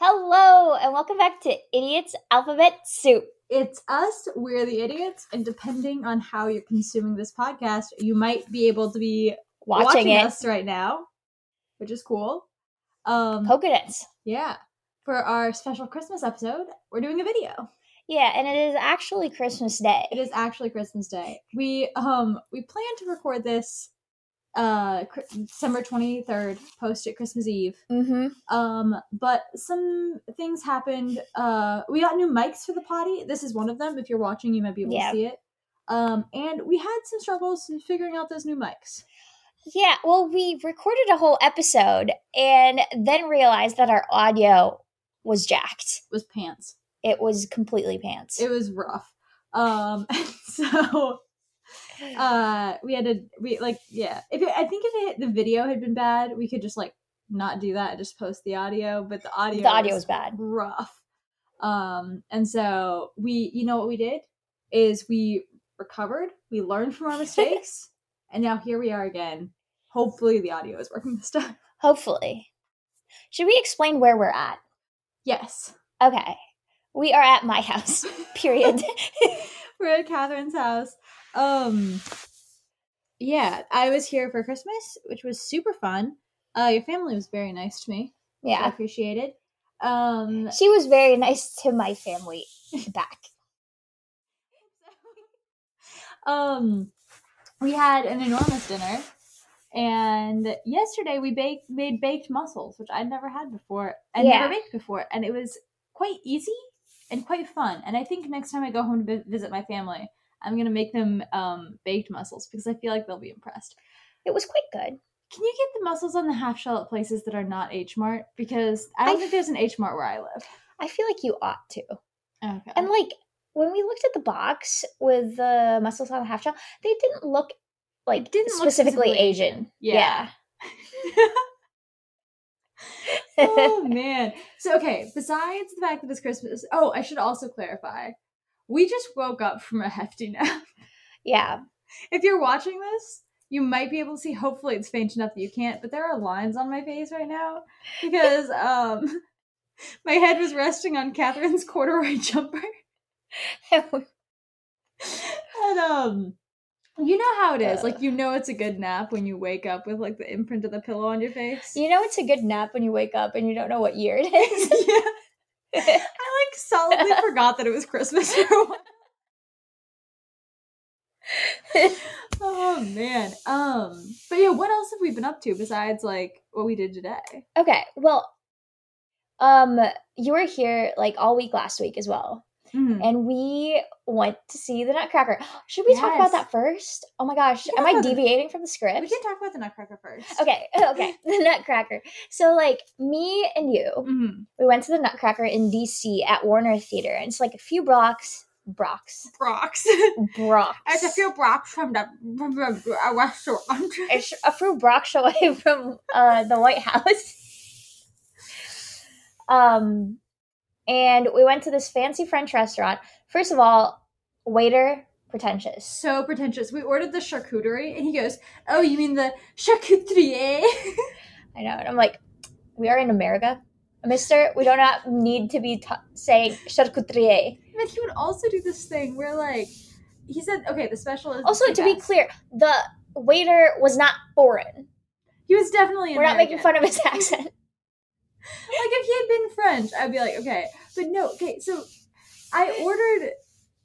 Hello, and welcome back to Idiots Alphabet Soup. It's us, we're the idiots, and depending on how you're consuming this podcast, you might be able to be Watching, watching, us right now, which is cool. Um, Coconuts. yeah. For our special Christmas episode, we're doing a video. Yeah, and it is actually Christmas Day. It is actually Christmas Day. We um we plan to record this uh December 23rd, post it Christmas Eve. Mm-hmm. Um, but some things happened. Uh, we got new mics for the potty. This is one of them. If you're watching, you might be able Yeah. to see it. Um, and we had some struggles in figuring out those new mics. Yeah, well, we recorded a whole episode and then realized that our audio was jacked. It was pants. It was completely pants. It was rough. Um, so uh, we had to we like yeah. If it, I think if it, the video had been bad, we could just like not do that and just post the audio. But the audio the audio was bad. rough. Um, and so we, you know what we did is we recovered, we learned from our mistakes, and now here we are again. Hopefully the audio is working this time. Hopefully. Should we explain where we're at? Yes. Okay. We are at my house, period. We're at Kathrine's house. Um yeah, I was here for Christmas, which was super fun. Uh your family was very nice to me. which I yeah. appreciated. Um She was very nice to my family back. um we had an enormous dinner and yesterday we baked made baked mussels which i'd never had before and Yeah. never baked before and it was quite easy and quite fun and i think next time i go home to vi- visit my family i'm going to make them um, baked mussels because i feel like they'll be impressed It was quite good. can you get the mussels on the half shell at places that are not h mart because i don't I- think there's an h mart where i live I feel like you ought to. okay And like when we looked at the box with the mussels on the half shell, they didn't look like didn't look specifically, specifically Asian. Asian. Yeah. oh man. So okay, besides the fact that it's Christmas, oh, I should also clarify. We just woke up from a hefty nap. yeah. If you're watching this, you might be able to see hopefully it's faint enough that you can't, but there are lines on my face right now because um my head was resting on Kathrine's corduroy jumper. And um you know how it is. Like you know it's a good nap when you wake up with like the imprint of the pillow on your face. you know it's a good nap when you wake up and you don't know what year it is. yeah. I like solidly forgot that it was Christmas for a while. Oh man. Um but yeah, what else have we been up to besides like what we did today? okay, well, um, you were here like all week last week as well. Mhm. And we went to see the Nutcracker. Should we talk about that first? Oh my gosh, am I about the- deviating from the script? We can talk about the Nutcracker first. Okay, okay, the Nutcracker. So, like, me and you, Mhm. we went to the Nutcracker in DC at Warner Theater, and it's like a few blocks, blocks, Brox. blocks. It's a few Brox from the from the uh, restaurant. It's a few blocks away from uh, the White House. Um, and we went to this fancy French restaurant. First of all, waiter pretentious. so pretentious. We ordered the charcuterie, and he goes, "Oh, you mean the charcuterie?" I know, and I'm like, we are in America, Mister. We do not need to be t- saying charcuterie. but he would also do this thing where, like, he said, "Okay, the special is." Also, to be clear, the waiter was not foreign. he was definitely. We're not making fun of his accent. Like if he had been French, I'd be like, okay. But no, okay, so I ordered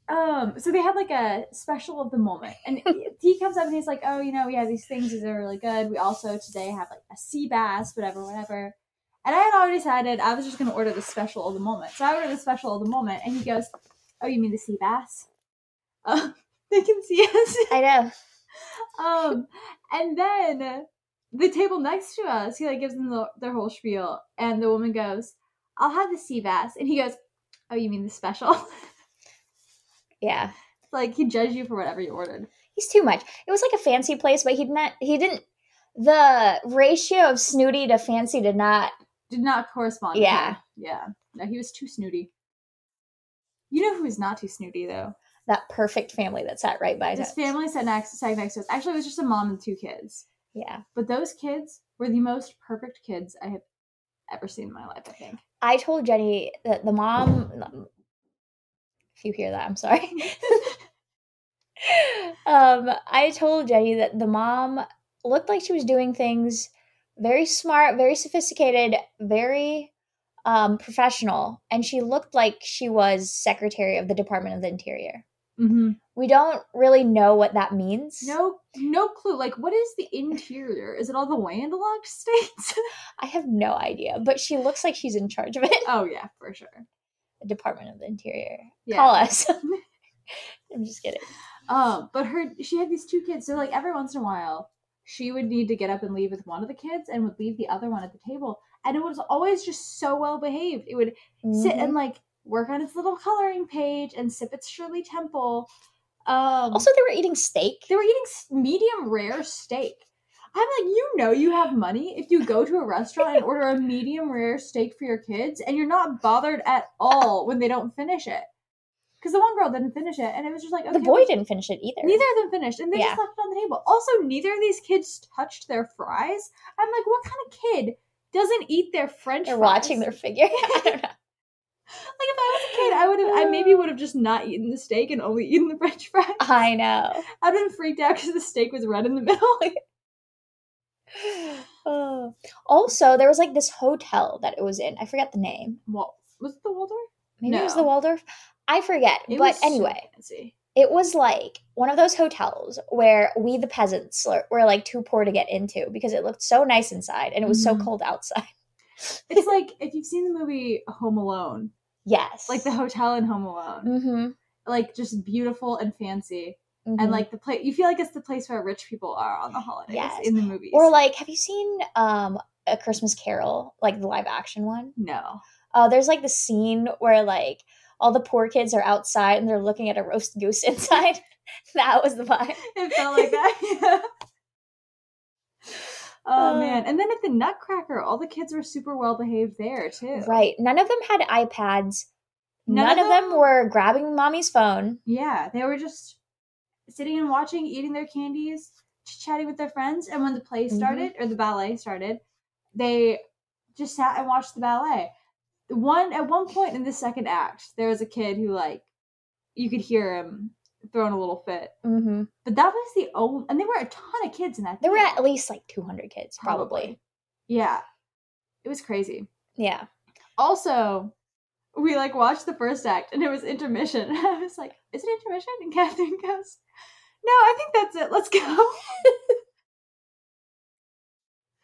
um so they had like a special of the moment and he comes up and he's like, Oh, you know, we have these things, these are really good. We also today have like a sea bass, whatever, whatever. And I had already decided I was just gonna order the special of the moment. So I ordered the special of the moment and he goes, Oh, you mean the sea bass? Uh, they can see us. I know. Um, and then the table next to us, he like gives them the, their whole spiel, and the woman goes, "I'll have the sea bass," and he goes, "Oh, you mean the special?" Yeah, like he judged you for whatever you ordered. he's too much. It was like a fancy place, but he didn't. He didn't. The ratio of snooty to fancy did not. Did not correspond. Yeah. yeah. No, he was too snooty. You know who is not too snooty though? That perfect family that sat right by This us. family sat next, sat next to us. Actually, it was just a mom and two kids. Yeah, But those kids were the most perfect kids I have ever seen in my life. I think. I told Jenny that the mom. If you hear that, I'm sorry. um, I told Jenny that the mom looked like she was doing things very smart, very sophisticated, very um, professional, and she looked like she was secretary of the Department of the Interior. Mm-hmm. We don't really know what that means. No, no clue. Like, what is the interior? Is it all the landlocked states? I have no idea, but she looks like she's in charge of it. oh yeah, for sure. The Department of the Interior. Yeah. Call us. I'm just kidding. Um, but her she had these two kids, so like every once in a while, she would need to get up and leave with one of the kids and would leave the other one at the table. And it was always just so well behaved. It would sit Mhm. and like work on its little coloring page and sip its Shirley Temple. Um, Also, they were eating steak. they were eating medium rare steak. I'm like, you know, you have money if you go to a restaurant and order a medium rare steak for your kids, and you're not bothered at all when they don't finish it. Because the one girl didn't finish it, and it was just like, okay, the boy well, didn't finish it either. Neither of them finished, and they Yeah. just left it on the table. Also, neither of these kids touched their fries. I'm like, what kind of kid doesn't eat their French fries? They're fries? watching their figure. I don't know. Like if I was a kid, I would have, I maybe would have just not eaten the steak and only eaten the French fries. I know. I'd been freaked out because the steak was red in the middle. Oh. Also, there was like this hotel that it was in. I forget the name. Well, was it the Waldorf? Maybe it was the Waldorf. I forget. It but so anyway, fancy. it was like one of those hotels where we, the peasants, were like too poor to get into because it looked so nice inside and it was so Mhm. cold outside. It's like if you've seen the movie Home Alone, Yes. like the hotel in Home Alone, Mm-hmm. like just beautiful and fancy, mhm. and like the place you feel like it's the place where rich people are on the holidays Yes. in the movies. or like, have you seen um a Christmas Carol, like the live action one? no, Oh, there's like the scene where like all the poor kids are outside and they're looking at a roast goose inside. that was the vibe. it felt like that. Oh Uh. man! And then at the Nutcracker, all the kids were super well behaved there too. Right. None of them had iPads. None None, of them, them- were grabbing mommy's phone. Yeah, they were just sitting and watching, eating their candies, chatting with their friends. And when the play Mhm. started or the ballet started, they just sat and watched the ballet. One at one point in the second act, there was a kid who like you could hear him throwing a little fit. Mm-hmm. But that was the only, and there were a ton of kids in that. There were at least like 200 kids, probably. Yeah, it was crazy. Yeah. Also, we like watched the first act and it was intermission. I was like, "Is it intermission?" And Kathrine goes, "No, I think that's it. Let's go."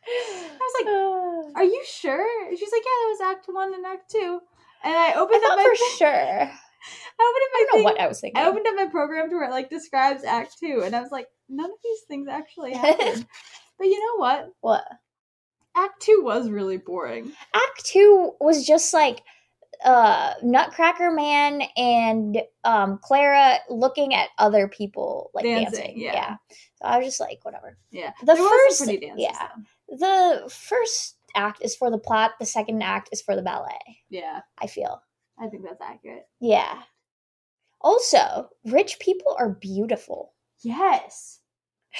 I was like, "Are you sure?" She's like, "Yeah, that was Act One and Act Two. And I opened up my for thing- sure. I opened up my I don't know thing- what I was thinking. I opened up my program to where it like describes Act Two, and I was like, none of these things actually happened. but you know what? what? Act Two was really boring. Act two was just like uh Nutcracker Man and um Clara looking at other people like Dancing, dancing. yeah. So I was just like, whatever. Yeah, The there first pretty dances. yeah. though. The first act is for the plot, the second act is for the ballet, yeah, I feel. I think that's accurate. Yeah. Also, rich people are beautiful. Yes.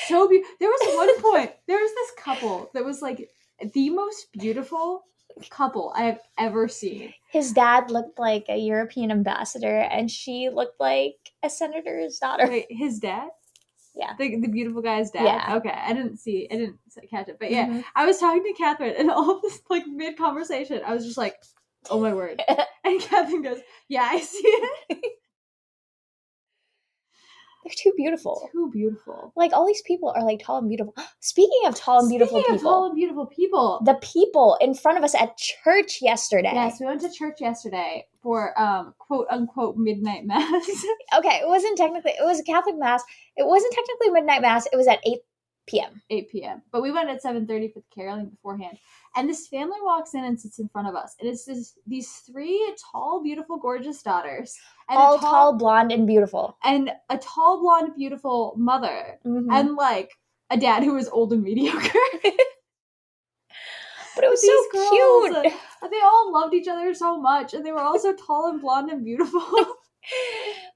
So be- there was one point, there was this couple that was like the most beautiful couple I have ever seen. His dad looked like a European ambassador and she looked like a senator's daughter. Wait, his dad? Yeah. The, the beautiful guy's dad? Yeah. Okay, I didn't see, I didn't catch it. But yeah, Mhm. I was talking to Kathrine and all of this, like mid conversation, I was just like, oh my word. and Kathrine goes, yeah, I see it. They're too beautiful. Too beautiful. Like all these people are like tall and beautiful. Speaking of tall and beautiful Speaking of people, tall and beautiful people. the people in front of us at church yesterday. Yes, we went to church yesterday for um quote unquote midnight mass. Okay, it wasn't technically it was a Catholic mass. It wasn't technically midnight mass. It was at 8 p.m. 8 p.m. But we went at 7:30 for the caroling beforehand. And this family walks in and sits in front of us. And it's this, these three tall, beautiful, gorgeous daughters. And All a tall, blonde, and beautiful. and a tall, blonde, beautiful mother. Mhm. And like a dad who was old and mediocre. but it was These so girls, cute. uh, they all loved each other so much. And they were all so tall and blonde and beautiful.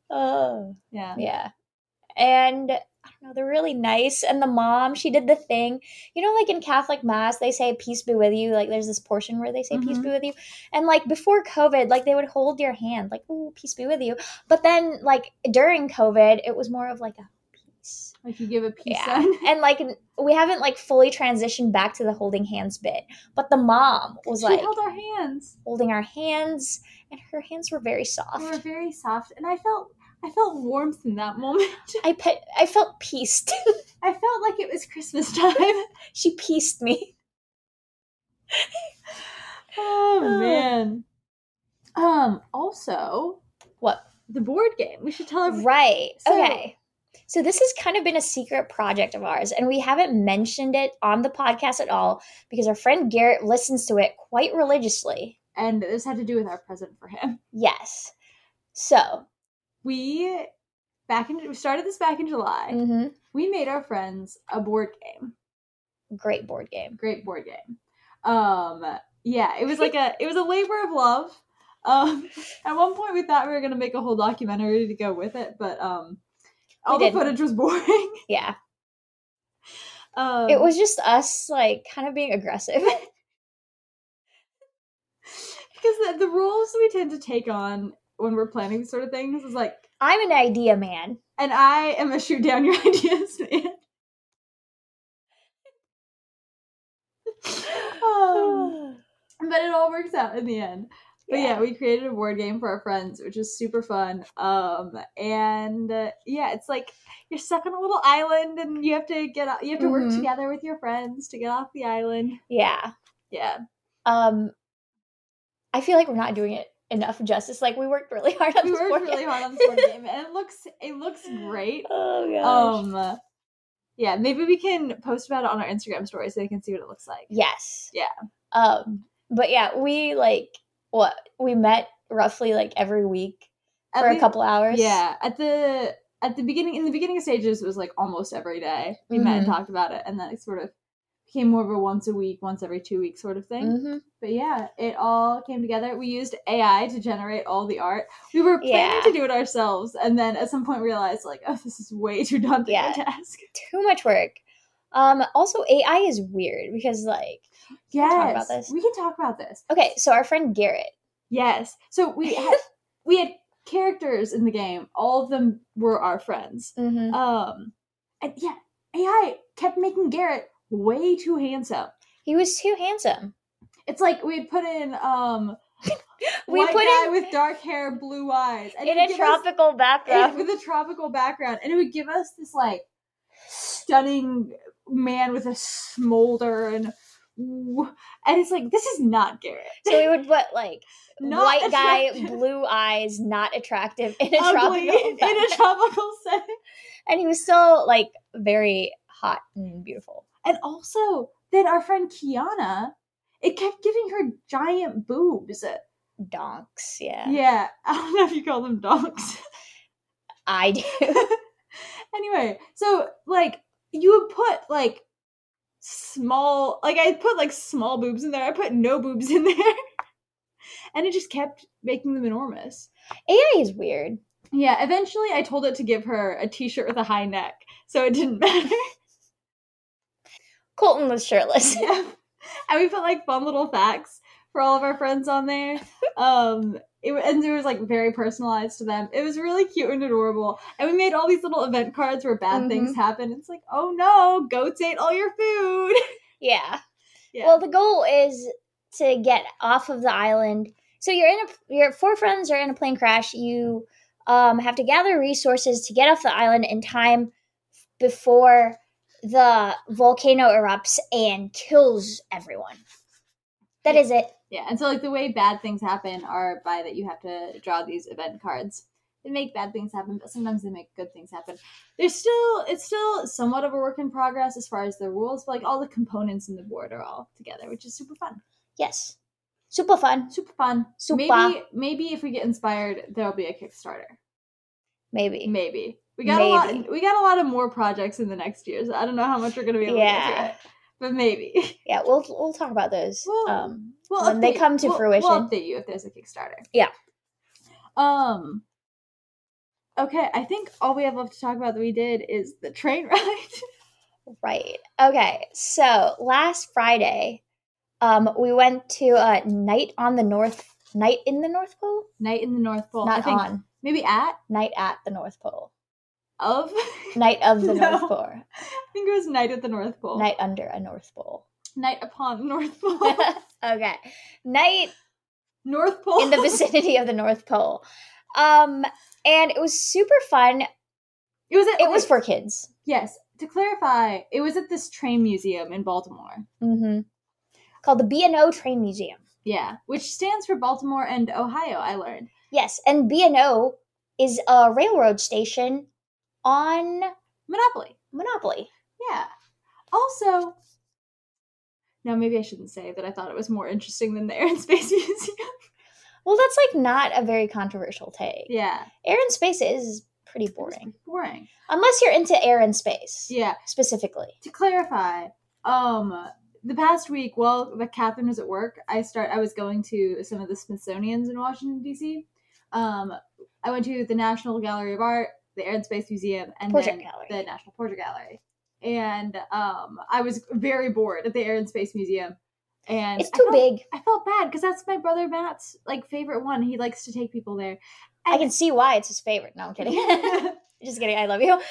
oh, yeah. yeah. And I don't know, they're really nice. And the mom, she did the thing, you know, like in Catholic Mass, they say "Peace be with you." Like there's this portion where they say "Peace Mhm. be with you," and like before COVID, like they would hold your hand, like "Ooh, peace be with you." But then, like during COVID, it was more of like a peace. Like you give a peace Yeah. sign. And like we haven't like fully transitioned back to the holding hands bit, but the mom was she like held our hands. holding our hands, and her hands were very soft. They were very soft, and I felt I felt warmth in that moment. I pe- I felt pieced. I felt like it was Christmas time. she pieced me. oh Oh. man. Um. Also, What? the board game. We should tell everyone. Right. So- okay. So this has kind of been a secret project of ours, and we haven't mentioned it on the podcast at all because our friend Garrett listens to it quite religiously. And this had to do with our present for him. Yes. So, We back in we started this back in July. mhm, We made our friends a board game. great board game. Great board game. Um. Yeah, it was like a it was a labor of love. Um. At one point, we thought we were gonna make a whole documentary to go with it, but um. All the didn't. footage was boring. Yeah. Um, It was just us like kind of being aggressive. because the, the roles we tend to take on when we're planning these sort of things is like, I'm an idea man. and I am a shoot down your ideas man. um, but it all works out in the end. But yeah. we created a board game for our friends, which is super fun. Um, and uh, yeah, it's like you're stuck on a little island, and you have to get you have to work Mhm. together with your friends to get off the island. Yeah. Yeah, Um I feel like we're not doing it enough justice. Like we worked really hard on we this worked board really game. hard on this board game, and it looks it looks great. Oh gosh. Um, yeah, maybe we can post about it on our Instagram story so they can see what it looks like. yes. Yeah. Um but yeah, we like what we met roughly like every week At for a couple hours. Yeah, at the at the beginning in the beginning stages it was like almost every day we met and Mhm. talked about it, and then it sort of of a once a week, once every two weeks sort of thing. hmm But yeah, it all came together. We used AI to generate all the art. We were planning Yeah. to do it ourselves, and then at some point realized like, oh, this is way too daunting Yeah. a task. Too much work. Um also AI is weird because like Yes, talk about this? we can talk about this. okay, so our friend Garrett. Yes. So we had we had characters in the game. All of them were our friends. Mhm. Um, and yeah, AI kept making Garrett way too handsome. He was too handsome. It's like we put in um We white put guy in with dark hair, blue eyes, and in a give us- tropical background. with a tropical background, and it would give us this like stunning man with a smolder and. And it's like this is not Garrett. so we would put like Not white guy, blue eyes, not attractive in a Ugly tropical in a tropical setting. and he was still like very hot and beautiful. And also, then our friend Kiana, it kept giving her giant boobs. Donks, yeah. Yeah, I don't know if you call them donks. I do. anyway, so like you would put like small, like I put like small boobs in there. I put no boobs in there, and it just kept making them enormous. AI is weird. Yeah, eventually I told it to give her a t-shirt with a high neck, so it didn't matter. Colton was shirtless. yeah. And we put like fun little facts for all of our friends on there. Um it, and it was like very personalized to them. It was really cute and adorable. And we made all these little event cards where bad things happen. It's like, oh no, goats ate all your food. yeah. Yeah. Well, the goal is to get off of the island. So you're in a your four friends are in a plane crash. You um, have to gather resources to get off the island in time before the volcano erupts and kills everyone. That is it. yeah. And so like the way bad things happen are by that you have to draw these event cards. They make bad things happen, but sometimes they make good things happen. There's still it's still somewhat of a work in progress as far as the rules, but like all the components in the board are all together, which is super fun. Yes. Super fun. super fun. Super. Maybe maybe if we get inspired, there'll be a Kickstarter. Maybe. Maybe we got a lot. We got a lot of more projects in the next year, so I don't know how much we're gonna be able to get Yeah. to it. But maybe Yeah, we'll we'll talk about those. Well, um we'll When they come to we'll- fruition. We'll update you if there's a Kickstarter. Yeah. Um. Okay, I think all we have left to talk about that we did is the train ride. Right. Okay. So last Friday, um, we went to a night on the North night in the North Pole. Night in the North Pole. I Not think on. maybe at Night at the North Pole. Of. Night of the No. North Pole. I think it was night at the North Pole. Night under a North Pole. Night upon North Pole. okay. Night North Pole in the vicinity of the North Pole. Um, and it was super fun. It was. At, It was for kids. yes. To clarify, it was at this train museum in Baltimore. Mm hmm Called the B&O Train Museum. Yeah, which stands for Baltimore and Ohio. I learned. Yes, and B&O is a railroad station on Monopoly. Monopoly. Yeah. Also, no, maybe I shouldn't say that I thought it was more interesting than the Air and Space Museum. Well, that's like not a very controversial take. yeah. Air and space is pretty boring. Boring. Unless you're into air and space Yeah. specifically. To clarify, um, the past week, while the Kathrine was at work, I start. I was going to some of the Smithsonian's in Washington D.C. Um, I went to the National Gallery of Art, the Air and Space Museum, and Portrait then Gallery. the National Portrait Gallery. And um, I was very bored at the Air and Space Museum. And It's I too felt- big. I felt bad because that's my brother Matt's like favorite one. He likes to take people there. I can see why it's his favorite. No, I'm kidding. Just kidding. I love you.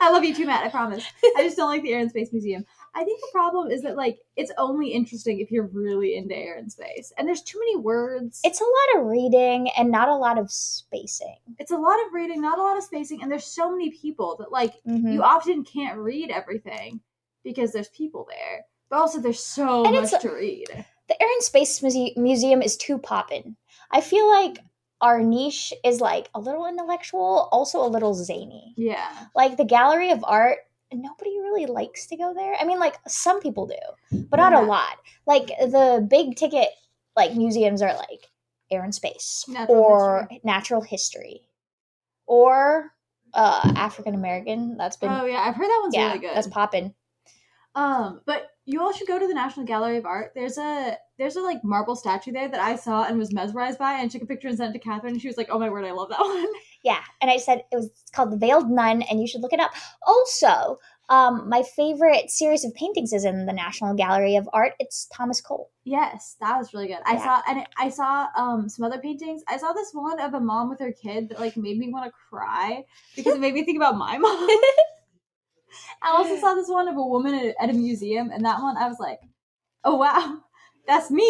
I love you too, Matt. I promise. I just don't like the Air and Space Museum. I think the problem is that like it's only interesting if you're really into air and space, and there's too many words. It's a lot of reading and not a lot of spacing. it's a lot of reading, not a lot of spacing, and there's so many people that like Mhm. you often can't read everything because there's people there. But also, there's so And much to read. the Air and Space Muse- Museum is too poppin'. I feel like our niche is like a little intellectual, also a little zany. Yeah, Like the Gallery of Art, nobody really likes to go there. I mean, like some people do, but not Yeah. a lot. Like the big ticket like museums are like Air and Space Natural or Natural History or uh African American. That's been oh yeah, I've heard that one's yeah, really good. that's popping. Um, but you all should go to the National Gallery of Art. There's a there's a like marble statue there that I saw and was mesmerized by, and took a picture and sent it to Kathrine. And she was like, "Oh my word, I love that one." Yeah, and I said it was called The Veiled Nun, and you should look it up. Also, um, my favorite series of paintings is in the National Gallery of Art. It's Thomas Cole. yes, that was really good. I Yeah. saw and I saw um some other paintings. I saw this one of a mom with her kid that like made me want to cry because it made me think about my mom. I also saw this one of a woman at, at a museum, and that one I was like, "Oh wow, that's me."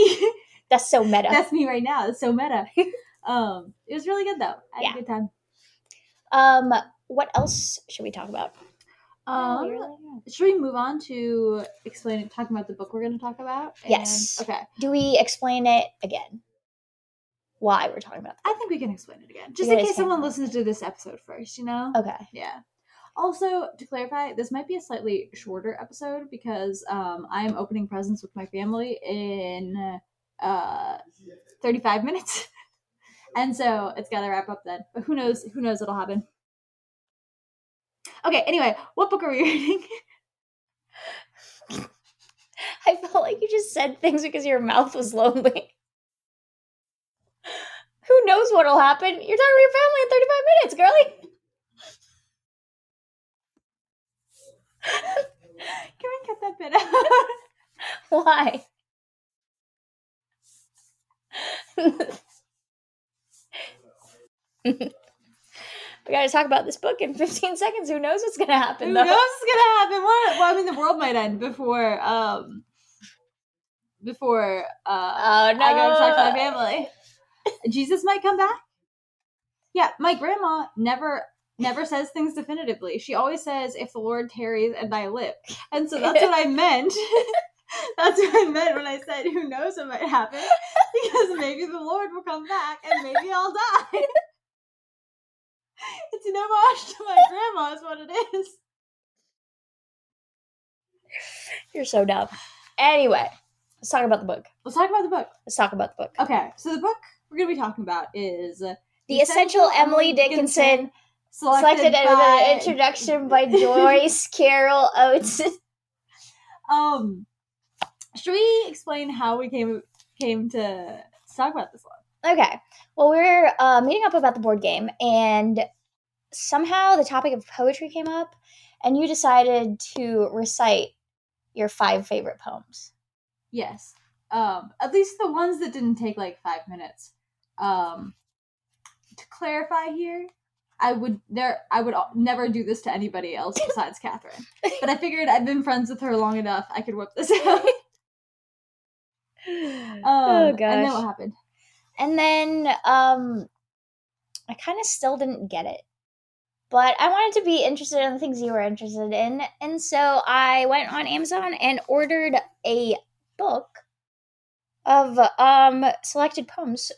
That's so meta. That's me right now. It's so meta. um, it was really good though. I had Yeah. a good time. Um, what else should we talk about? Um, Oh, you're should we move on to explaining, talking about the book we're going to talk about? And- Yes. Okay. Do we explain it again? Why we're talking about I think we can explain it again, just in case can. someone listens to this episode first. You know. Okay. Yeah. Also, to clarify, this might be a slightly shorter episode because um, I am opening presents with my family in uh, 35 minutes. and so it's got to wrap up then. But who knows? Who knows what'll happen? Okay, anyway, what book are we reading? I felt like you just said things because your mouth was lonely. Who knows what'll happen? You're talking to your family in 35 minutes, girly. Can we cut that bit out? Why? We gotta talk about this book in 15 seconds. Who knows what's gonna happen, Who though? knows what's gonna happen? What? Well, I mean, the world might end before um before uh Oh, I go to talk to my family. Jesus might come back. Yeah, my grandma never never says things definitively. She always says, "If the Lord tarries and I live," and so that's what I meant. that's what I meant when I said, "Who knows what might happen?" Because maybe the Lord will come back and maybe I'll die. it's an homage to my grandma, is what it is. You're so dumb. Anyway, let's talk about the book. Let's talk about the book. Let's talk about the book. Okay, so the book we're going to be talking about is uh, The Essential Emily Dickinson, selected as by- an introduction by Joyce Carol Oates. Um, should we explain how we came came to talk about this one? Okay. Well, we're uh, meeting up about the board game, and somehow the topic of poetry came up, and you decided to recite your five favorite poems. Yes. Um, at least the ones that didn't take like five minutes. Um, to clarify here, I would there I would never do this to anybody else besides Kathrine. But I figured I've been friends with her long enough. I could whip this out. Um, oh And then what happened? And then um I kind of still didn't get it. But I wanted to be interested in the things you were interested in. And so I went on Amazon and ordered a book of um selected poems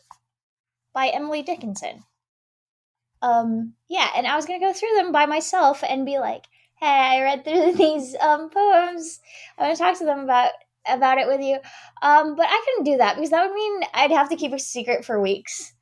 by Emily Dickinson. Um yeah, and I was going to go through them by myself and be like, "Hey, I read through these um poems. I'm going to talk to them about about it with you." Um, but I couldn't do that because that would mean I'd have to keep a secret for weeks.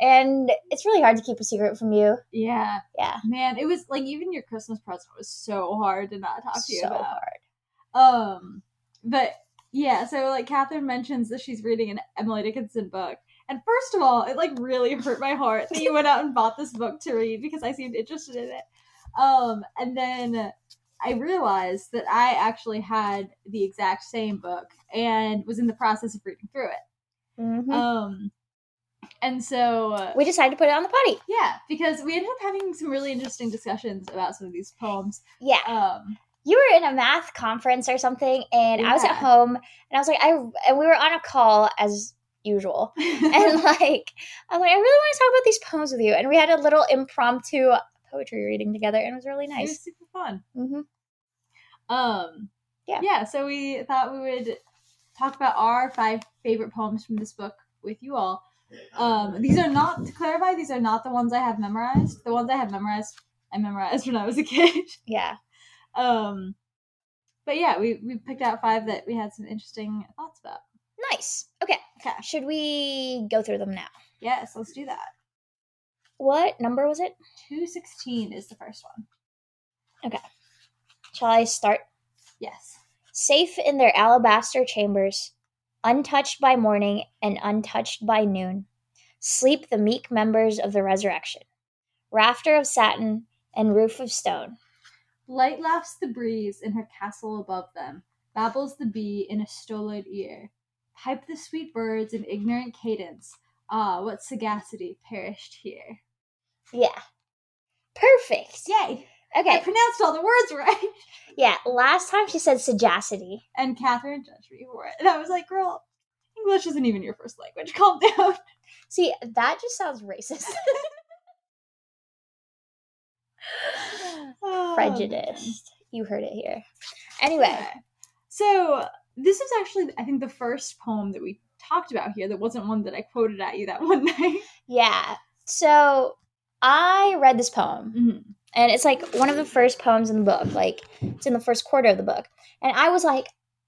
And it's really hard to keep a secret from you. Yeah. Yeah. Man, it was like even your Christmas present was so hard to not talk to you about. so hard. Um, but yeah, so like Kathrine mentions that she's reading an Emily Dickinson book. And first of all, it like really hurt my heart that you went out and bought this book to read because I seemed interested in it. Um, and then I realized that I actually had the exact same book and was in the process of reading through it. Mhm. Um, and so uh, we decided to put it on the potty. yeah, because we ended up having some really interesting discussions about some of these poems. Yeah. Um, you were in a math conference or something, and I was at home, and I was like, I and we were on a call as usual, and like I was like, I really want to talk about these poems with you, and we had a little impromptu poetry reading together, and it was really nice. It was super fun. hmm Um, Yeah. yeah. So we thought we would talk about our five favorite poems from this book with you all. Um, these are not to clarify. These are not the ones I have memorized. The ones I have memorized, I memorized when I was a kid. Yeah. um, but yeah, we we picked out five that we had some interesting thoughts about. Nice. Okay. Okay. Should we go through them now? Yes, let's do that. What number was it? Two sixteen is the first one. Okay. Shall I start? Yes. Safe in their alabaster chambers, untouched by morning and untouched by noon, sleep the meek members of the resurrection. Rafter of satin and roof of stone. Light laughs the breeze in her castle above them, babbles the bee in a stolid ear. Pipe the sweet birds in ignorant cadence. Ah, what sagacity perished here. Yeah. Perfect. Yay! I pronounced all the words right. Yeah. Last time she said sagacity. And Kathrine judged me for it. And I was like, girl, English isn't even your first language. Calm down. See, that just sounds racist. Oh, Prejudiced. You heard it here. Anyway. Okay. So this is actually, I think, the first poem that we talked about here that wasn't one that I quoted at you that one night. Yeah. So I read this poem. Mhm. And it's like one of the first poems in the book like it's in the first quarter of the book. And i was like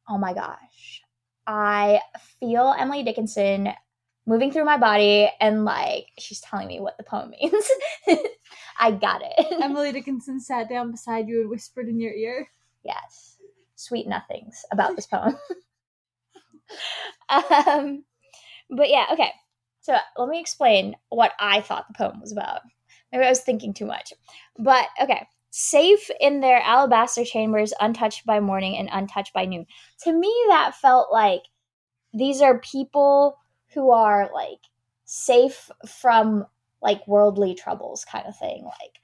oh my gosh. I feel emily dickinson moving through my body and like she's telling me what the poem means. I got it. Emily Dickinson sat down beside you and whispered in your ear. yes. Sweet nothings about this poem. Um but yeah okay. So let me explain what i thought the poem was about maybe i was thinking too much. But okay. Safe in their alabaster chambers untouched by morning and untouched by noon. To me that felt like these are people who are like safe from like worldly troubles kind of thing like.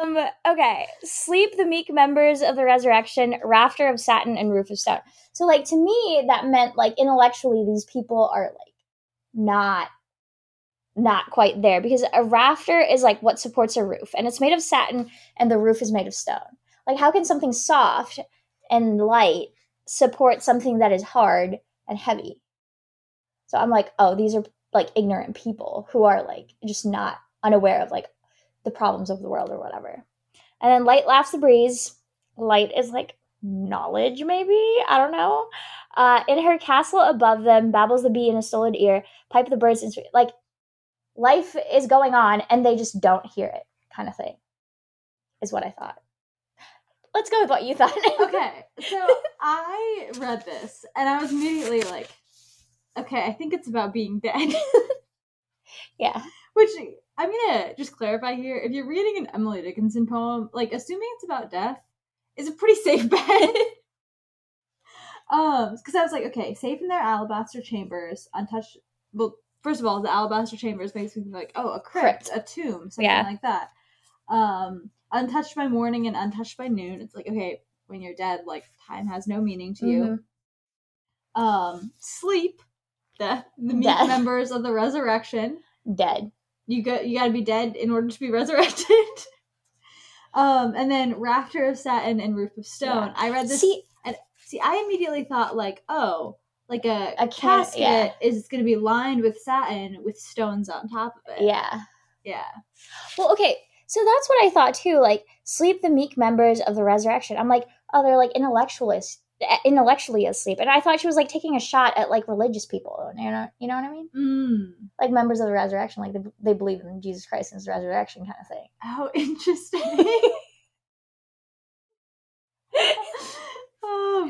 Um okay. Sleep the meek members of the resurrection rafter of satin and roof of stone. So like to me that meant like intellectually these people are like not not quite there because a rafter is like what supports a roof and it's made of satin and the roof is made of stone. Like how can something soft and light support something that is hard and heavy? So i'm like oh these are like ignorant people who are like just not unaware of like the problems of the world or whatever. And then light laughs the breeze. Light is like knowledge maybe? I don't know. Uh, in her castle above them babbles the bee in a stolid ear. Pipe the birds in like life is going on and they just don't hear it kind of thing is what i thought let's go with what you thought Okay, so I read this and I was immediately like, okay, I think it's about being dead. Yeah. Which I'm gonna just clarify here. If you're reading an Emily Dickinson poem, like assuming it's about death, is a pretty safe bet. um, because I was like, okay, safe in their alabaster chambers, untouched. Well, first of all, the alabaster chambers makes me think like, oh, a crypt, a tomb, something Yeah. like that. Um, untouched by morning and untouched by noon. It's like, okay, when you're dead, like time has no meaning to you. Mhm. Um, sleep, death, the Death. members of the resurrection Dead. you got you got to be dead in order to be resurrected. um, and then rafter of satin and roof of stone. Yeah. I read this. See, see, I immediately thought like, oh, like a, A casket yeah. is going to be lined with satin with stones on top of it. yeah. yeah, Well, okay. So that's what I thought too. Like, sleep the meek members of the resurrection. I'm like, oh, they're like intellectualists, eh, intellectually asleep. And I thought she was like taking a shot at like religious people. You know, you know what I mean? mm. Like members of the resurrection, like they, they believe in Jesus Christ and his resurrection kind of thing. Oh, interesting. Oh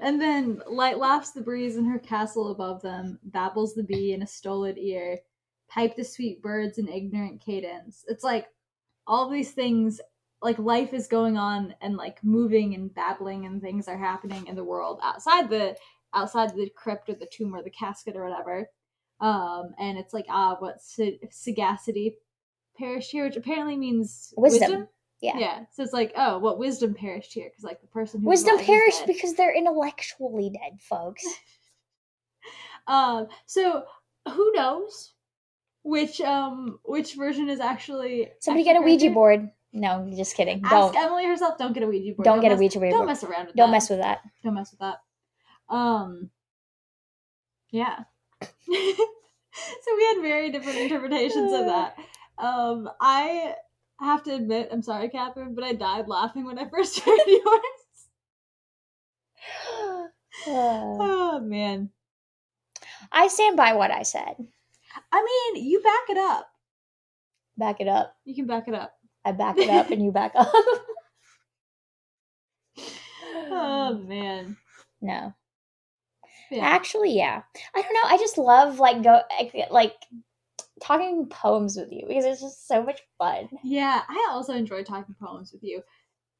And then light laughs the breeze in her castle above them, babbles the bee in a stolid ear, pipe the sweet birds in ignorant cadence. It's like all these things like life is going on and like moving and babbling and things are happening in the world outside the outside the crypt or the tomb or the casket or whatever. Um and it's like ah what sa- sagacity perished here, which apparently means Wisdom. Yeah. yeah. So it's like, oh, what wisdom perished here? Because like the person who Wisdom perished because they're intellectually dead, folks. Um. So who knows which um which version is actually Somebody get a Ouija board. No, just kidding. Ask Don't Emily herself. Don't get a Ouija board. don't get a Ouija board. Don't mess around with Don't that. mess with that. Don't mess with that. Um. Yeah. so we had very different interpretations of that. Um. I have to admit, I'm sorry, Kathrine, but I died laughing when I first heard yours. Oh man. I stand by what I said. I mean, you back it up. Back it up. You can back it up. I back it up and you back up. Oh man. no. Yeah. Actually, yeah. I don't know. I just love like go like talking poems with you because it's just so much fun. Yeah, I also enjoy talking poems with you.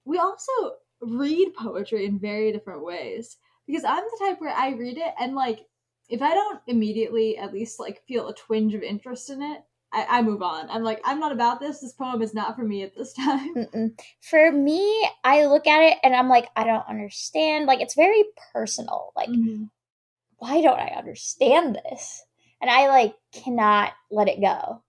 We also read poetry in very different ways because I'm the type where I read it and like if I don't immediately at least like feel a twinge of interest in it, I, I move on. I'm like, I'm not about this. This poem is not for me at this time. Mm-mm. For me, I look at it and I'm like, I don't understand. Like it's very personal. Like Mhm. why don't I understand this? And I like cannot let it go.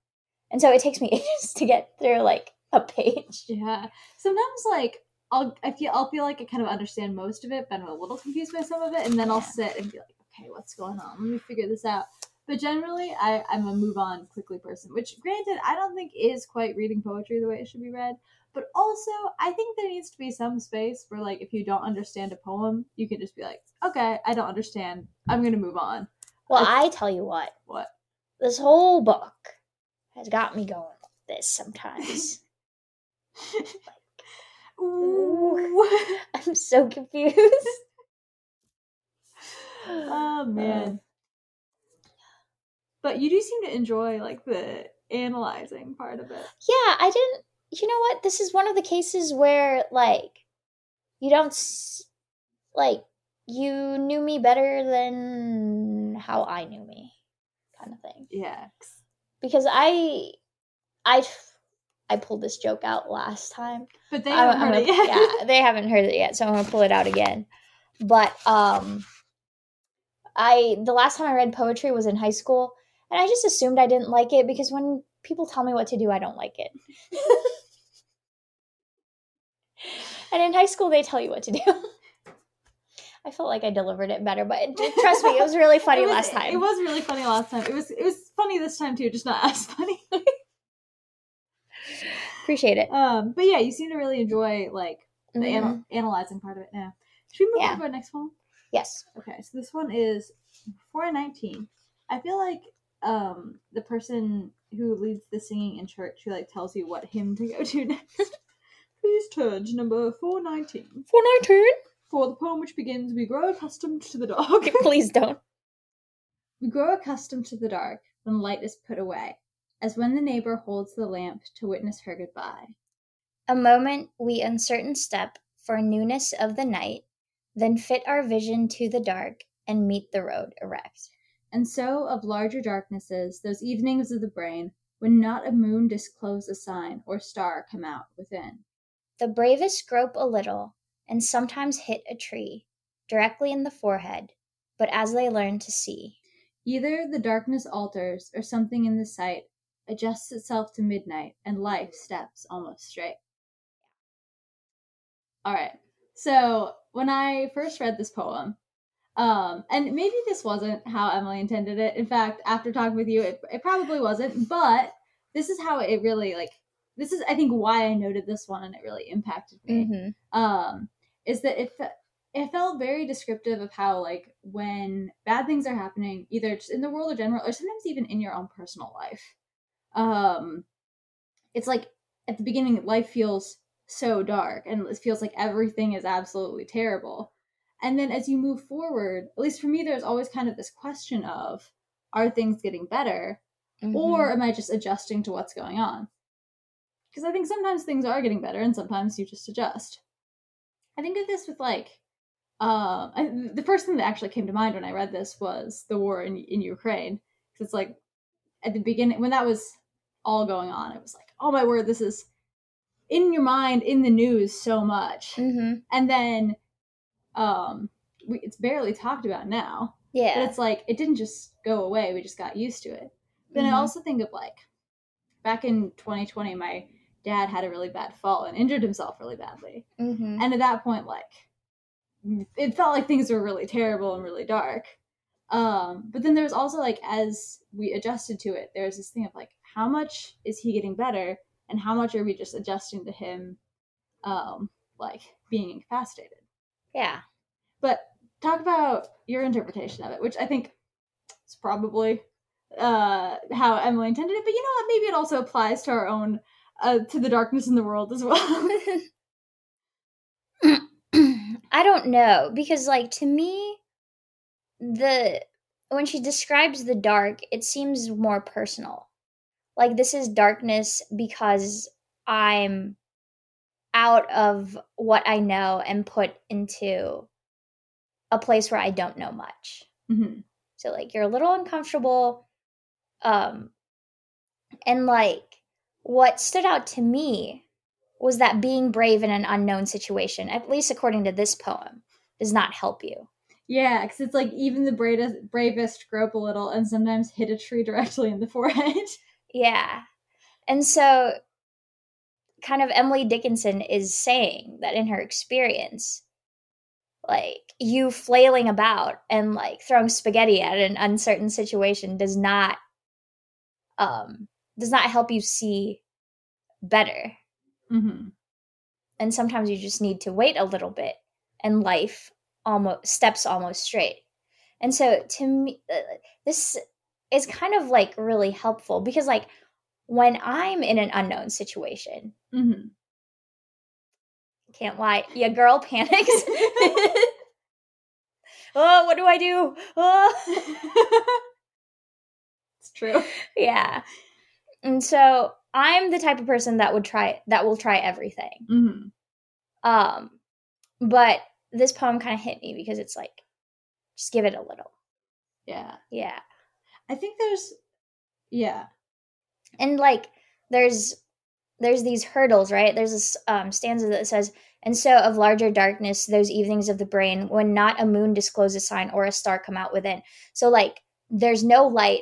And so it takes me ages to get through like a page. Yeah. Sometimes like I'll I feel I'll feel like I kind of understand most of it, but I'm a little confused by some of it, and then I'll sit and be like, okay, what's going on? Let me figure this out. But generally, I, I'm a move on quickly person, which granted I don't think is quite reading poetry the way it should be read. But also, I think there needs to be some space where, like, if you don't understand a poem, you can just be like, okay, I don't understand. I'm gonna move on. Well, I- tell you what, What? this whole book has got me going like this sometimes. Ooh. I'm so confused. oh uh, man. But you do seem to enjoy like the analyzing part of it. Yeah, I didn't. You know what? This is one of the cases where, like, you don't, like, you knew me better than how I knew me, kind of thing. Yeah. Because I, I, I pulled this joke out last time. But they haven't I'm heard it gonna- yet. yeah, they haven't heard it yet, so I'm gonna pull it out again. But um, I the last time I read poetry was in high school, and I just assumed I didn't like it because when people tell me what to do, I don't like it. and in high school, they tell you what to do. I felt like I delivered it better, but trust me, it was really funny was- last time. It was really funny last time. It was it was funny this time too, just not as funny. Appreciate it. Um, but yeah, you seem to really enjoy like the Mhm. anal- analyzing part of it now. Should we move Yeah. on to our next one? Yes. Okay, so this one is 419. I feel like um the person who leads the singing in church who like tells you what hymn to go to next. Please turn to number 419. For my turn. For the poem which begins, we grow accustomed to the dark. Please don't. we grow accustomed to the dark when light is put away. as when the neighbor holds the lamp to witness her goodbye. A moment we uncertain step for newness of the night, then fit our vision to the dark and meet the road erect. And so of larger darknesses, those evenings of the brain, when not a moon disclose a sign or star come out within. The bravest grope a little, and sometimes hit a tree, directly in the forehead, but as they learn to see. Either the darkness alters, or something in the sight adjusts itself to midnight, and life steps almost straight. All right. So when I first read this poem, um, and maybe this wasn't how Emily intended it. In fact, after talking with you, it, it probably wasn't. But this is how it really like. This is, I think, why I noted this one, and it really impacted me. Mm-hmm. Um, is that it fe- it felt very descriptive of how like when bad things are happening, either just in the world or general, or sometimes even in your own personal life. Um, it's like at the beginning, life feels so dark and it feels like everything is absolutely terrible. And then as you move forward, at least for me, there's always kind of this question of are things getting better Mhm. or am I just adjusting to what's going on? Because I think sometimes things are getting better and sometimes you just adjust. I think of this with like, um, I, the first thing that actually came to mind when I read this was the war in, in Ukraine. Because it's like at the beginning, when that was all going on, it was like, oh my word, this is in your mind, in the news so much. Mhm. And then um, we, it's barely talked about now. Yeah, But it's like it didn't just go away. We just got used to it. Then I Mhm. also think of like back in 2020, my dad had a really bad fall and injured himself really badly. Mhm. And at that point, like it felt like things were really terrible and really dark. Um, but then there was also like as we adjusted to it, there's this thing of like how much is he getting better and how much are we just adjusting to him um like being incapacitated. Yeah. But talk about your interpretation of it, which I think is probably uh, how Emily intended it. But you know what? Maybe it also applies to our own, uh, to the darkness in the world as well. I don't know because like to me the when she describes the dark it seems more personal. Like this is darkness because I'm out of what I know and put into a place where I don't know much. Mhm. So like you're a little uncomfortable um and like what stood out to me was that being brave in an unknown situation, at least according to this poem, does not help you. Yeah, because it's like even the bravest, bravest grope a little and sometimes hit a tree directly in the forehead. Yeah. And so kind of Emily Dickinson is saying that in her experience, like you flailing about and like throwing spaghetti at an uncertain situation does not um does not help you see better. mm-hmm. and sometimes you just need to wait a little bit and life almost steps almost straight and so to me uh, this is kind of like really helpful because like when i'm in an unknown situation Mm-hmm. can't lie your girl panics oh what do i do oh it's true. yeah and so i'm the type of person that would try that will try everything Mm-hmm. Um, but this poem kind of hit me because it's like, just give it a little. Yeah. Yeah. I think there's, yeah. And like, there's, there's these hurdles, right? There's this um, stanza that says, and so of larger darkness, those evenings of the brain, when not a moon discloses sign or a star come out within. So like, there's no light,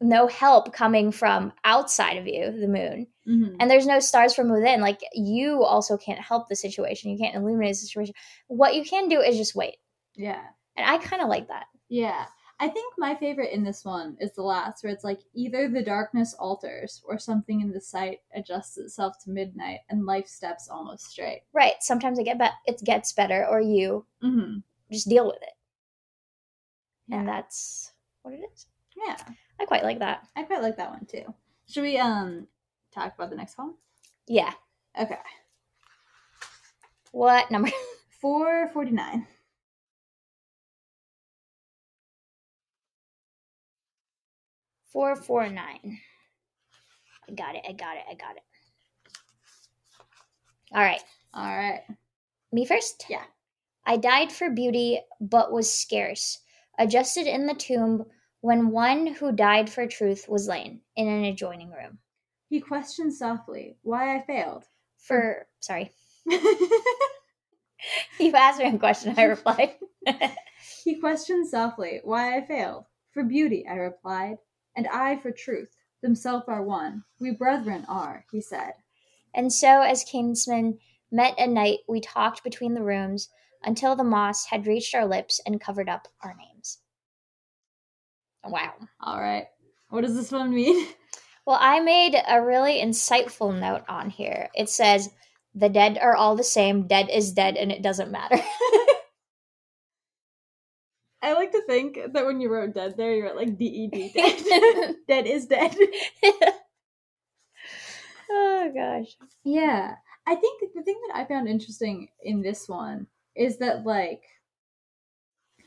no help coming from outside of you, the moon, Mm-hmm. and there's no stars from within. Like, you also can't help the situation. You can't illuminate the situation. What you can do is just wait. Yeah. And I kind of like that. Yeah. I think my favorite in this one is the last, where it's like either the darkness alters or something in the sight adjusts itself to midnight and life steps almost straight. Right. Sometimes it get be- it gets better, or you Mm-hmm. just deal with it, and that's what it is. Yeah. I quite like that. I quite like that one too. Should we um talk about the next one? Yeah. Okay. What number? 449. Four four nine. I got it. I got it. I got it. All right. All right. Me first? Yeah. I died for beauty, but was scarce, adjusted in the tomb when one who died for truth was lain in an adjoining room. He questioned softly why I failed. For, sorry. You asked me a question, I replied. he questioned softly why I failed. For beauty, I replied, and I for truth. Themself are one. We brethren are, he said. And so, as kinsmen met at night, we talked between the rooms until the moss had reached our lips and covered up our names. Wow. All right. What does this one mean? Well, I made a really insightful note on here. It says, The dead are all the same. Dead is dead, and it doesn't matter. I like to think that when you wrote dead there, you wrote like D E D. Dead. dead is dead. oh, gosh. Yeah. I think the thing that I found interesting in this one is that like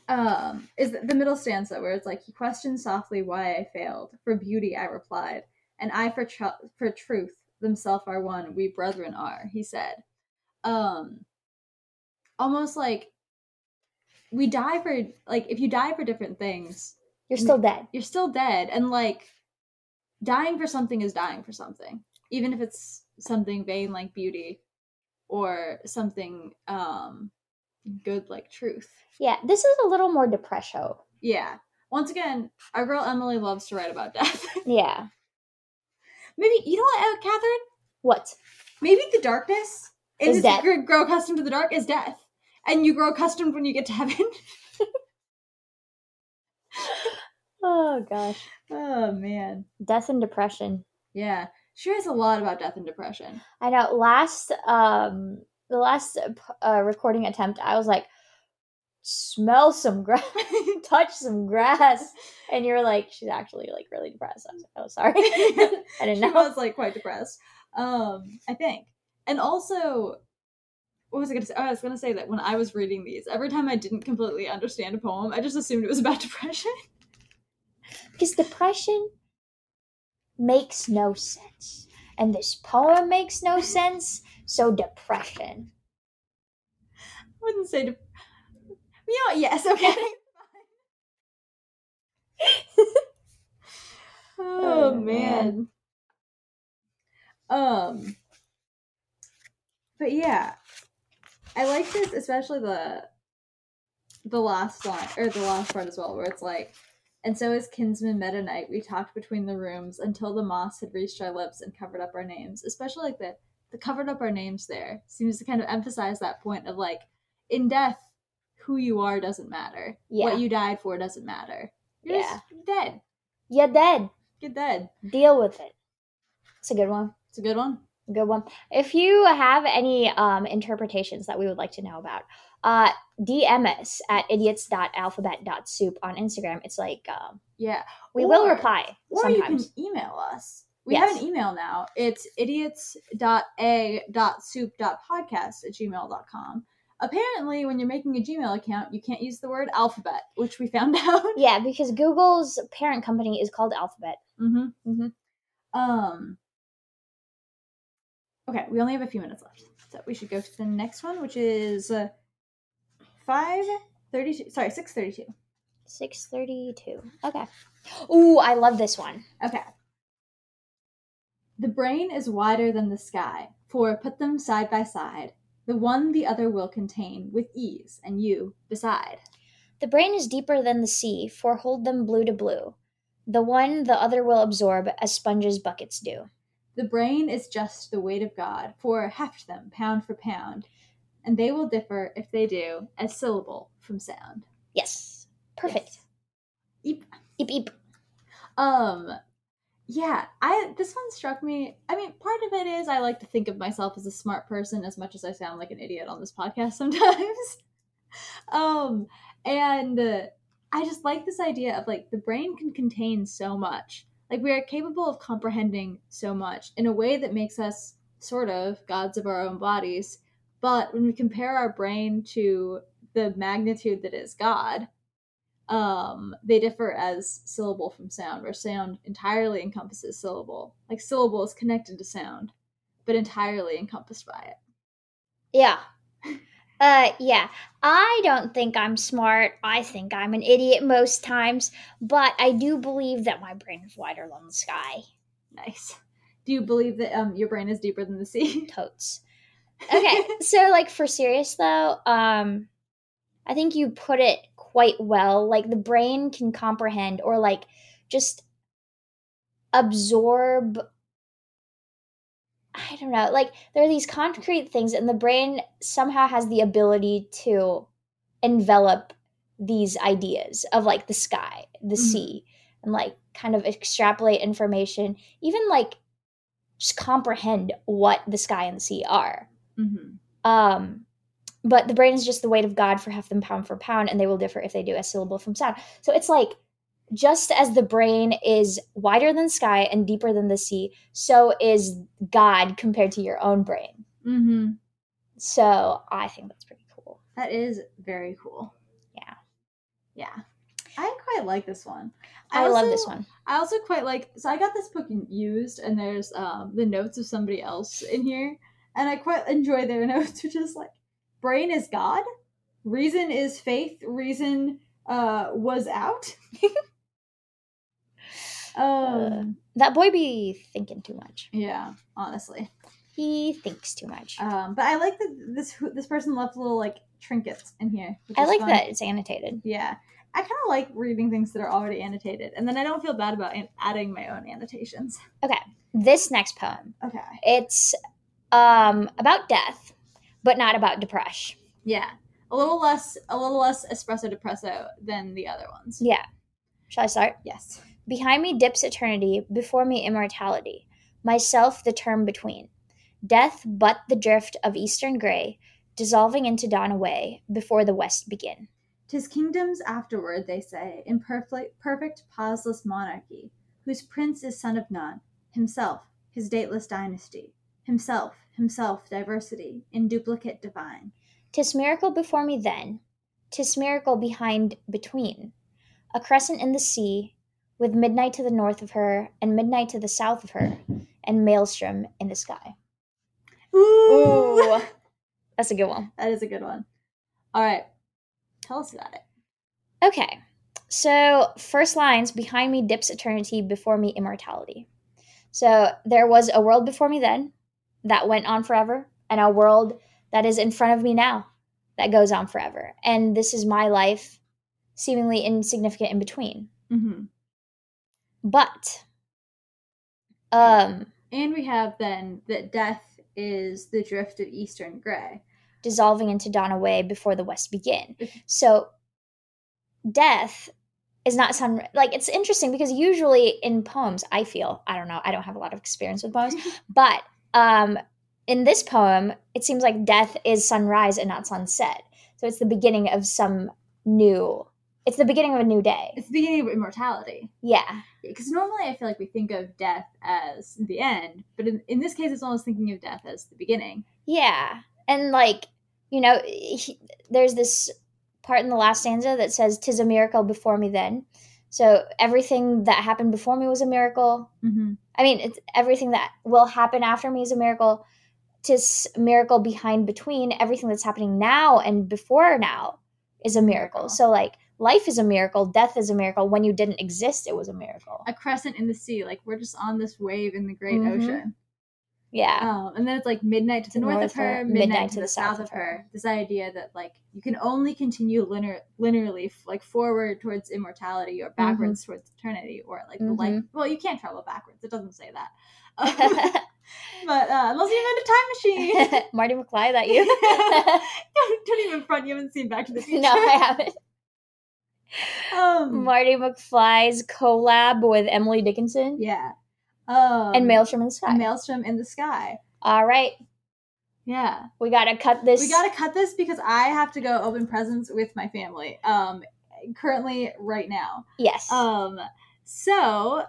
um is the middle stanza where it's like he questioned softly why I failed. For beauty I replied, and I for tr- for truth. Themself are one, we brethren are, he said. Um almost like we die for like if you die for different things, You're still dead. you're still dead and like dying for something is dying for something even if it's something vain like beauty or something um good like truth Yeah, this is a little more depression. yeah once again our girl emily loves to write about death Yeah. maybe you know what uh, Kathrine What? maybe the darkness Is is death. gr- grow accustomed to the dark is death and you grow accustomed when you get to heaven Oh, gosh. oh man Death and depression. yeah she writes a lot about death and depression I know. Last, um, the last uh, recording attempt, I was like, smell some grass, touch some grass, and you're like, she's actually like really depressed. I was like, oh, sorry, I didn't she know. I was like quite depressed. Um, I think, and also, what was I gonna say? Oh, I was gonna say that when I was reading these, every time I didn't completely understand a poem, I just assumed it was about depression. because depression makes no sense, and this poem makes no sense. So depression. I wouldn't say. De- you know? Yes. Okay. oh Oh, man. Um. But yeah, I like this, especially the the last line or the last part as well, where it's like, and so as kinsman met at night, we talked between the rooms until the moss had reached our lips and covered up our names. Especially like the covered up our names there seems to kind of emphasize that point of like, in death, who you are doesn't matter. Yeah. What you died for doesn't matter. You're Yeah. just dead. You're dead. you're dead. Deal with it. It's a good one. It's a good one. Good one. If you have any um, interpretations that we would like to know about, uh, DM us at idiots.alphabet.soup on Instagram. It's like um, Yeah. we will reply Or sometimes. you can email us. We Yes. have an email now. It's idiots.a.soup.podcast at gmail.com. Apparently, when you're making a Gmail account, you can't use the word alphabet, which we found out. Yeah, because Google's parent company is called Alphabet. mm-hmm. Mhm. Um. Okay, we only have a few minutes left, so we should go to the next one, which is uh, five thirty-two. Sorry, six thirty-two. 632. Okay. Ooh, I love this one. Okay. The brain is wider than the sky, for put them side by side. The one the other will contain with ease, and you beside. The brain is deeper than the sea, for hold them blue to blue. The one the other will absorb as sponges buckets do. The brain is just the weight of God, for heft them pound for pound, and they will differ, if they do, as syllable from sound. Yes. Perfect. Eep. Eep eep. Um, yeah, I this one struck me. I mean, part of it is I like to think of myself as a smart person, as much as I sound like an idiot on this podcast sometimes. um, and uh, I just like this idea of like the brain can contain so much. Like we are capable of comprehending so much in a way that makes us sort of gods of our own bodies. But when we compare our brain to the magnitude that is God, um, they differ as syllable from sound, where sound entirely encompasses syllable. Like syllable is connected to sound, but entirely encompassed by it. Yeah. Uh, yeah. I don't think I'm smart. I think I'm an idiot most times, but I do believe that my brain is wider than the sky. Nice. Do you believe that um your brain is deeper than the sea? Totes. Okay, so like for serious though, um, I think you put it quite well. Like the brain can comprehend or like just absorb I don't know. Like there are these concrete things, and the brain somehow has the ability to envelop these ideas of like the sky, the Mhm. sea, and like kind of extrapolate information, even like just comprehend what the sky and the sea are. mm-hmm. Um, but the brain is just the weight of God for half them pound for pound, and they will differ if they do a syllable from sound. So it's like just as the brain is wider than sky and deeper than the sea, so is God compared to your own brain. Mm-hmm. So I think that's pretty cool. That is very cool. Yeah. Yeah. I quite like this one. I, love also- this one. I also quite like so I got this book used and there's um the notes of somebody else in here and I quite enjoy their notes which is like brain is God, reason is faith, reason uh was out. um That boy be thinking too much. yeah, honestly. He thinks too much. Um but I like that this this person left little like trinkets in here. I like fun. that it's annotated. Yeah. I kind of like reading things that are already annotated, and then I don't feel bad about an- adding my own annotations. Okay, this next poem, Okay. it's um about death, but not about depression. Yeah, a little less, a little less espresso depresso than the other ones. Yeah. Shall I start? Yes. Behind me dips eternity, before me immortality, myself the term between. Death but the drift of eastern gray, dissolving into dawn away, before the west begin. Tis kingdoms afterward, they say, in perfect, perfect pauseless monarchy, whose prince is son of none, himself, his dateless dynasty, himself, himself, diversity, in duplicate divine. Tis miracle before me then, tis miracle behind between. A crescent in the sea, with midnight to the north of her, and midnight to the south of her, and maelstrom in the sky. Ooh! That's a good one. that is a good one. All right, tell us about it. Okay, so first lines behind me dips eternity, before me immortality. So there was a world before me then that went on forever, and a world that is in front of me now that goes on forever. And this is my life, seemingly insignificant in between. Mm-hmm. But, um, And we have then that death is the drift of eastern gray. dissolving into dawn away before the west begin. So death is not some like it's interesting because usually in poems I feel I don't know I don't have a lot of experience with poems but um in this poem it seems like death is sunrise and not sunset. So it's the beginning of some new it's the beginning of a new day. It's the beginning of immortality. Yeah. Because normally I feel like we think of death as the end, but in, in this case, it's almost thinking of death as the beginning. Yeah. And like, you know, he, there's this part in the last stanza that says, Tis a miracle before me then. So everything that happened before me was a miracle. Mm-hmm. I mean, it's everything that will happen after me is a miracle. Tis a miracle behind between everything that's happening now and before now is a miracle. Miracle. So like life is a miracle, death is a miracle. When you didn't exist, it was a miracle. A crescent in the sea, like we're just on this wave in the great Mhm. ocean. Yeah. Um, and then it's like midnight to the north, of her, midnight, to the south of her. This idea that like you can only continue linear, linearly, like forward towards immortality or backwards towards eternity, or like the like. Well, you can't travel backwards. It doesn't say that. but uh, unless you invent a time machine. Marty McFly, that you? don't, don't even front. You haven't seen Back to the Future. no, I haven't. Um, Marty McFly's collab with Emily Dickinson yeah. Um, and Maelstrom in the Sky. Maelstrom in the sky. All right, Yeah. we gotta cut this. We gotta cut this because I have to go open presents with my family. Um, currently right now. Yes. Um, so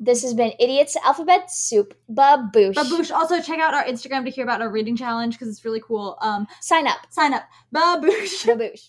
this has been Idiots Alphabet Soup. Baboosh. Baboosh. Also check out our Instagram to hear about our reading challenge because it's really cool. Um, Sign up. sign up. Baboosh. Baboosh.